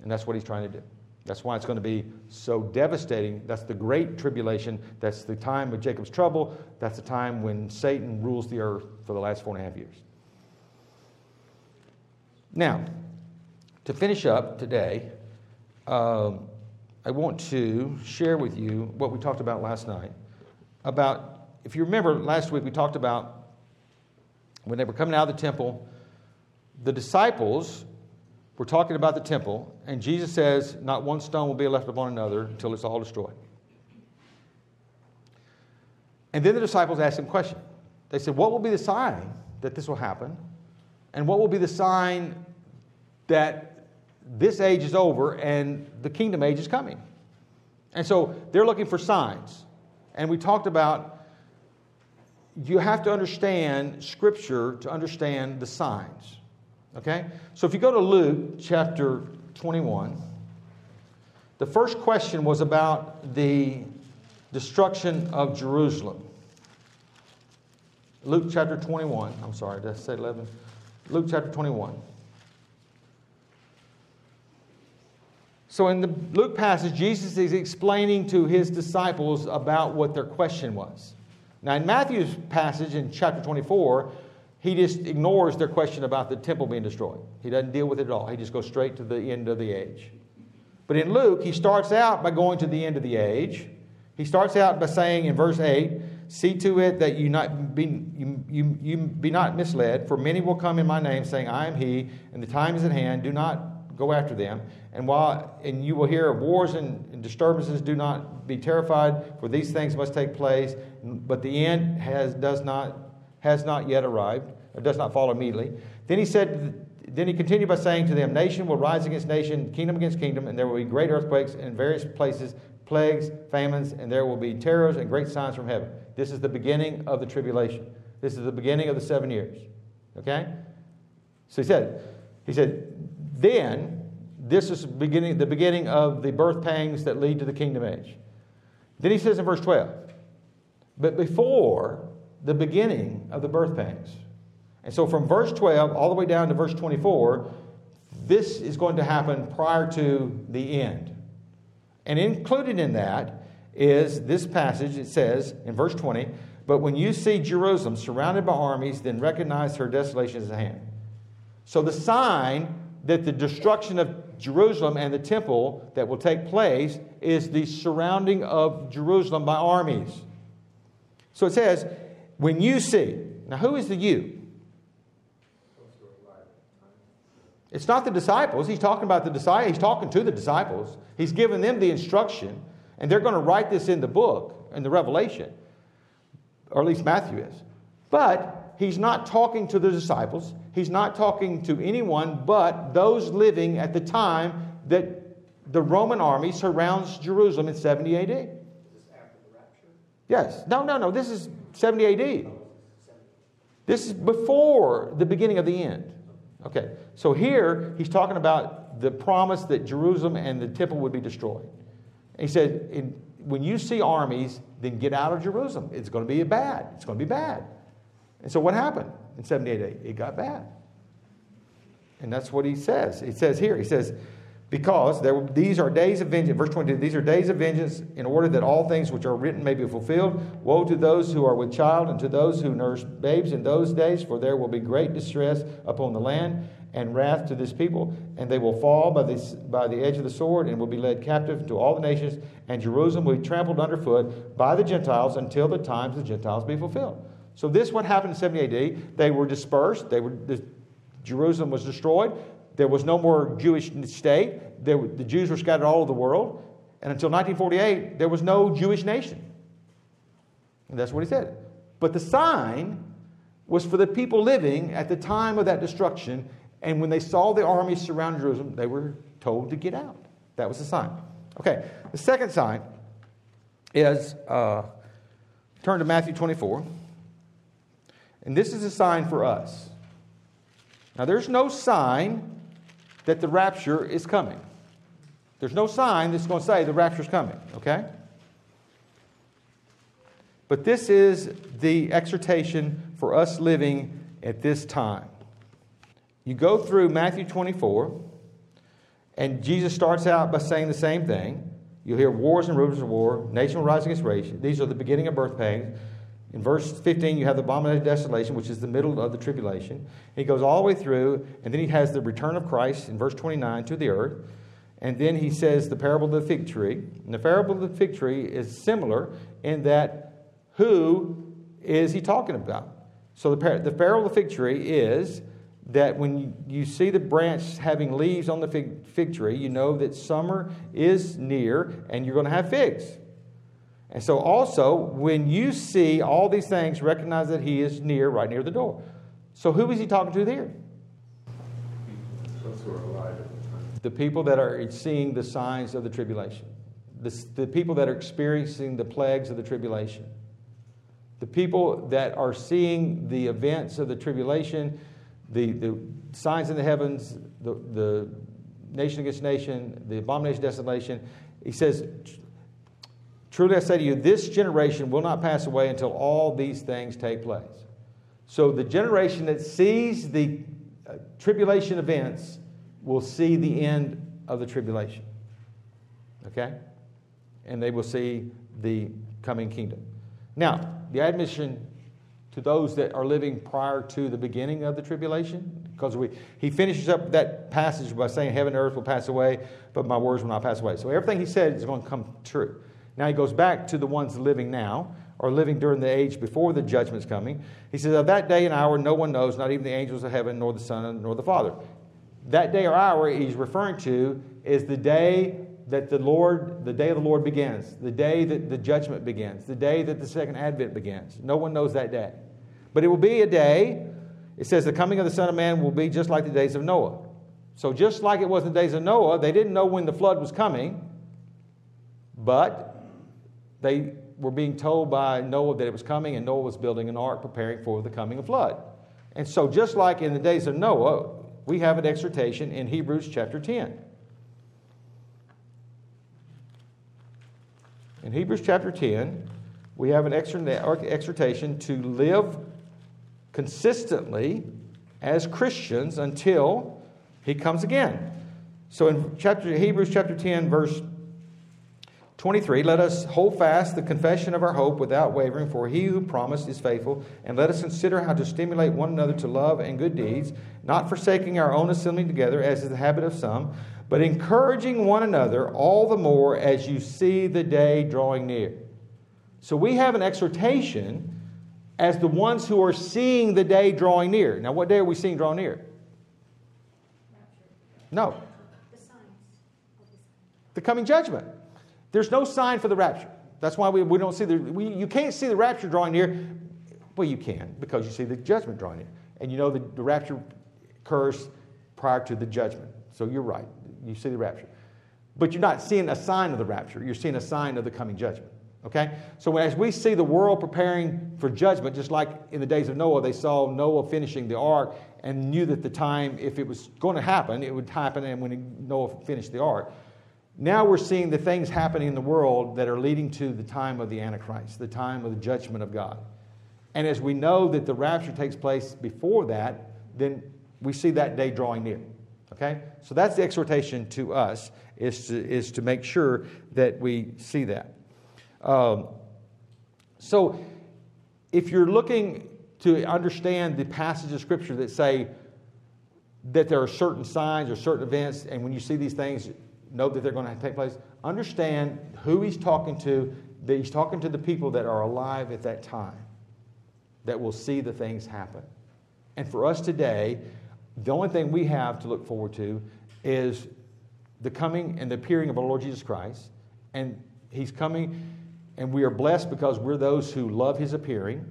And that's what he's trying to do. That's why it's going to be so devastating. That's the great tribulation. That's the time of Jacob's trouble. That's the time when Satan rules the earth for the last four and a half years. Now, to finish up today, um, I want to share with you what we talked about last night. About, if you remember, last week we talked about when they were coming out of the temple, the disciples were talking about the temple, and Jesus says, Not one stone will be left upon another until it's all destroyed. And then the disciples asked him a question. They said, What will be the sign that this will happen? And what will be the sign that this age is over and the kingdom age is coming? And so they're looking for signs. And we talked about you have to understand Scripture to understand the signs. Okay? So if you go to Luke chapter 21, the first question was about the destruction of Jerusalem. Luke chapter 21. I'm sorry, did I say 11? Luke chapter 21. So in the Luke passage, Jesus is explaining to his disciples about what their question was. Now, in Matthew's passage in chapter 24, he just ignores their question about the temple being destroyed. He doesn't deal with it at all. He just goes straight to the end of the age. But in Luke, he starts out by going to the end of the age. He starts out by saying in verse 8, See to it that you, not be, you, you, you be not misled, for many will come in my name, saying, I am he, and the time is at hand. Do not go after them. And while and you will hear of wars and, disturbances, do not be terrified, for these things must take place, but the end has does not has not yet arrived, or does not follow immediately. Then he said, then he continued by saying to them, Nation will rise against nation, kingdom against kingdom, and there will be great earthquakes in various places, plagues, famines, and there will be terrors and great signs from heaven. This is the beginning of the tribulation. This is the beginning of the seven years. Okay? So he said, he said, then this is beginning, the beginning of the birth pangs that lead to the kingdom age. Then he says in verse 12, but before the beginning of the birth pangs. And so from verse 12 all the way down to verse 24, this is going to happen prior to the end. And included in that is this passage. It says in verse 20, But when you see Jerusalem surrounded by armies, then recognize her desolation is at hand. So the sign that the destruction of Jerusalem and the temple that will take place is the surrounding of Jerusalem by armies. So it says, when you see, now who is the you? It's not the disciples. He's talking about the disciples. He's talking to the disciples. He's giving them the instruction, and they're going to write this in the book, in the Revelation, or at least Matthew is. But he's not talking to the disciples. He's not talking to anyone but those living at the time that the Roman army surrounds Jerusalem in 70 AD. Is this after the rapture? Yes. No, no, no. This is 70 AD. This is before the beginning of the end. Okay. So here he's talking about the promise that Jerusalem and the temple would be destroyed. he said, when you see armies, then get out of Jerusalem. It's going to be bad. It's going to be bad. And so what happened in 78? AD? It got bad. And that's what he says. He says here, he says, because there, these are days of vengeance. Verse 22 These are days of vengeance in order that all things which are written may be fulfilled. Woe to those who are with child and to those who nurse babes in those days, for there will be great distress upon the land and wrath to this people, and they will fall by, this, by the edge of the sword and will be led captive to all the nations, and Jerusalem will be trampled underfoot by the Gentiles until the times of the Gentiles be fulfilled. So this what happened in 70 AD. They were dispersed. They were, Jerusalem was destroyed. There was no more Jewish state. There, the Jews were scattered all over the world. And until 1948, there was no Jewish nation. And that's what he said. But the sign was for the people living at the time of that destruction. And when they saw the army surround Jerusalem, they were told to get out. That was the sign. Okay, the second sign is uh, turn to Matthew 24. And this is a sign for us. Now, there's no sign that the rapture is coming. There's no sign that's going to say the rapture is coming, okay? But this is the exhortation for us living at this time. You go through Matthew 24, and Jesus starts out by saying the same thing. You'll hear wars and rumors of war, nation will rise against nation. These are the beginning of birth pangs. In verse 15, you have the abomination of desolation, which is the middle of the tribulation. He goes all the way through, and then he has the return of Christ in verse 29 to the earth. And then he says the parable of the fig tree. And the parable of the fig tree is similar in that who is he talking about? So the, par- the parable of the fig tree is that when you, you see the branch having leaves on the fig, fig tree, you know that summer is near and you're going to have figs. And so, also, when you see all these things, recognize that He is near, right near the door. So, who is He talking to there? The people that are seeing the signs of the tribulation, the, the people that are experiencing the plagues of the tribulation, the people that are seeing the events of the tribulation, the, the signs in the heavens, the, the nation against nation, the abomination desolation. He says, Truly I say to you, this generation will not pass away until all these things take place. So the generation that sees the uh, tribulation events will see the end of the tribulation. Okay? And they will see the coming kingdom. Now, the admission to those that are living prior to the beginning of the tribulation, because we, he finishes up that passage by saying, Heaven and earth will pass away, but my words will not pass away. So everything he said is going to come true. Now he goes back to the ones living now, or living during the age before the judgment's coming. He says, Of that day and hour no one knows, not even the angels of heaven, nor the Son, nor the Father. That day or hour he's referring to is the day that the Lord, the day of the Lord begins, the day that the judgment begins, the day that the second advent begins. No one knows that day. But it will be a day, it says, the coming of the Son of Man will be just like the days of Noah. So, just like it was in the days of Noah, they didn't know when the flood was coming, but they were being told by Noah that it was coming, and Noah was building an ark preparing for the coming of flood. And so, just like in the days of Noah, we have an exhortation in Hebrews chapter 10. In Hebrews chapter 10, we have an exhortation to live consistently as Christians until he comes again. So in chapter Hebrews chapter 10 verse 23, let us hold fast the confession of our hope without wavering, for he who promised is faithful. And let us consider how to stimulate one another to love and good deeds, not forsaking our own assembling together, as is the habit of some, but encouraging one another all the more as you see the day drawing near. So we have an exhortation as the ones who are seeing the day drawing near. Now, what day are we seeing draw near? No, The signs of the the coming judgment. There's no sign for the rapture. That's why we, we don't see the, we, you can't see the rapture drawing near. Well, you can because you see the judgment drawing near. And you know the, the rapture occurs prior to the judgment. So you're right. You see the rapture. But you're not seeing a sign of the rapture. You're seeing a sign of the coming judgment. Okay? So as we see the world preparing for judgment, just like in the days of Noah, they saw Noah finishing the ark and knew that the time, if it was going to happen, it would happen and when Noah finished the ark. Now we're seeing the things happening in the world that are leading to the time of the Antichrist, the time of the judgment of God. And as we know that the rapture takes place before that, then we see that day drawing near. Okay? So that's the exhortation to us, is to, is to make sure that we see that. Um, so if you're looking to understand the passages of Scripture that say that there are certain signs or certain events, and when you see these things, know that they're going to take place, understand who he's talking to, that he's talking to the people that are alive at that time that will see the things happen. And for us today, the only thing we have to look forward to is the coming and the appearing of our Lord Jesus Christ. And He's coming, and we are blessed because we're those who love His appearing.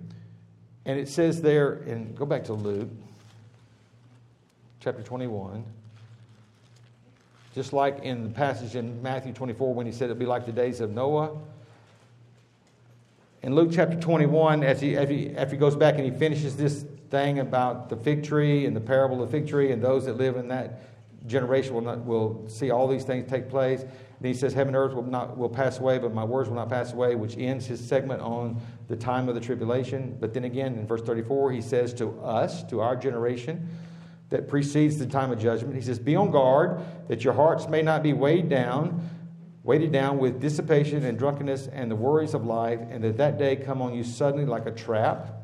And it says there, and go back to Luke chapter 21. Just like in the passage in Matthew 24 when he said it'd be like the days of Noah. In Luke chapter 21, as he, as he, after he goes back and he finishes this thing about the fig tree and the parable of the fig tree and those that live in that generation will, not, will see all these things take place. Then he says, Heaven and earth will, not, will pass away, but my words will not pass away, which ends his segment on the time of the tribulation. But then again, in verse 34, he says to us, to our generation, that precedes the time of judgment. He says, Be on guard that your hearts may not be weighed down, weighted down with dissipation and drunkenness and the worries of life, and that that day come on you suddenly like a trap.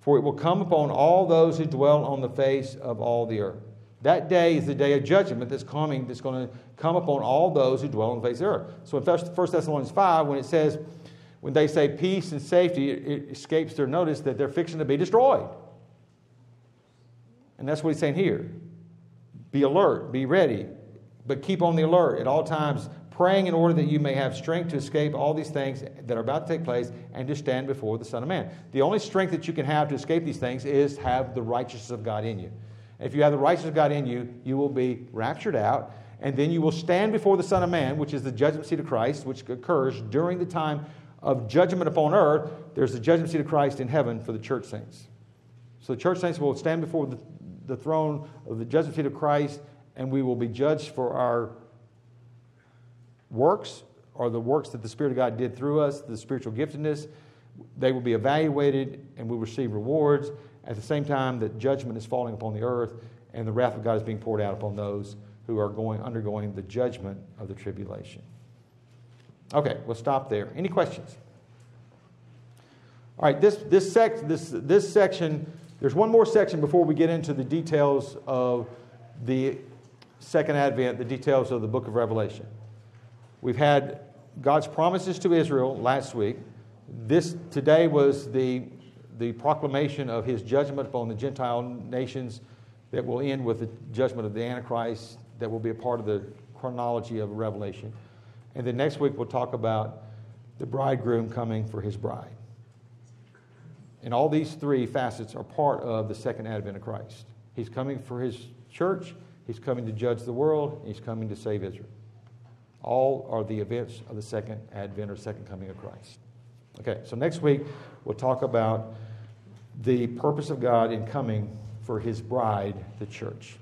For it will come upon all those who dwell on the face of all the earth. That day is the day of judgment that's coming, that's going to come upon all those who dwell on the face of the earth. So in 1 Thessalonians 5, when it says, when they say peace and safety, it escapes their notice that they're fixing to be destroyed. And that's what he's saying here. Be alert, be ready, but keep on the alert at all times, praying in order that you may have strength to escape all these things that are about to take place and to stand before the Son of Man. The only strength that you can have to escape these things is have the righteousness of God in you. If you have the righteousness of God in you, you will be raptured out, and then you will stand before the Son of Man, which is the judgment seat of Christ, which occurs during the time of judgment upon earth. There's the judgment seat of Christ in heaven for the church saints. So the church saints will stand before the, the throne of the judgment seat of Christ, and we will be judged for our works or the works that the Spirit of God did through us, the spiritual giftedness. They will be evaluated, and we will receive rewards. At the same time, that judgment is falling upon the earth, and the wrath of God is being poured out upon those who are going undergoing the judgment of the tribulation. Okay, we'll stop there. Any questions? All right, this, this, sec, this, this section, there's one more section before we get into the details of the second advent, the details of the book of Revelation. We've had God's promises to Israel last week. This today was the, the proclamation of his judgment upon the Gentile nations that will end with the judgment of the Antichrist, that will be a part of the chronology of Revelation. And then next week we'll talk about the bridegroom coming for his bride. And all these three facets are part of the second advent of Christ. He's coming for his church, he's coming to judge the world, he's coming to save Israel. All are the events of the second advent or second coming of Christ. Okay, so next week we'll talk about the purpose of God in coming for his bride, the church.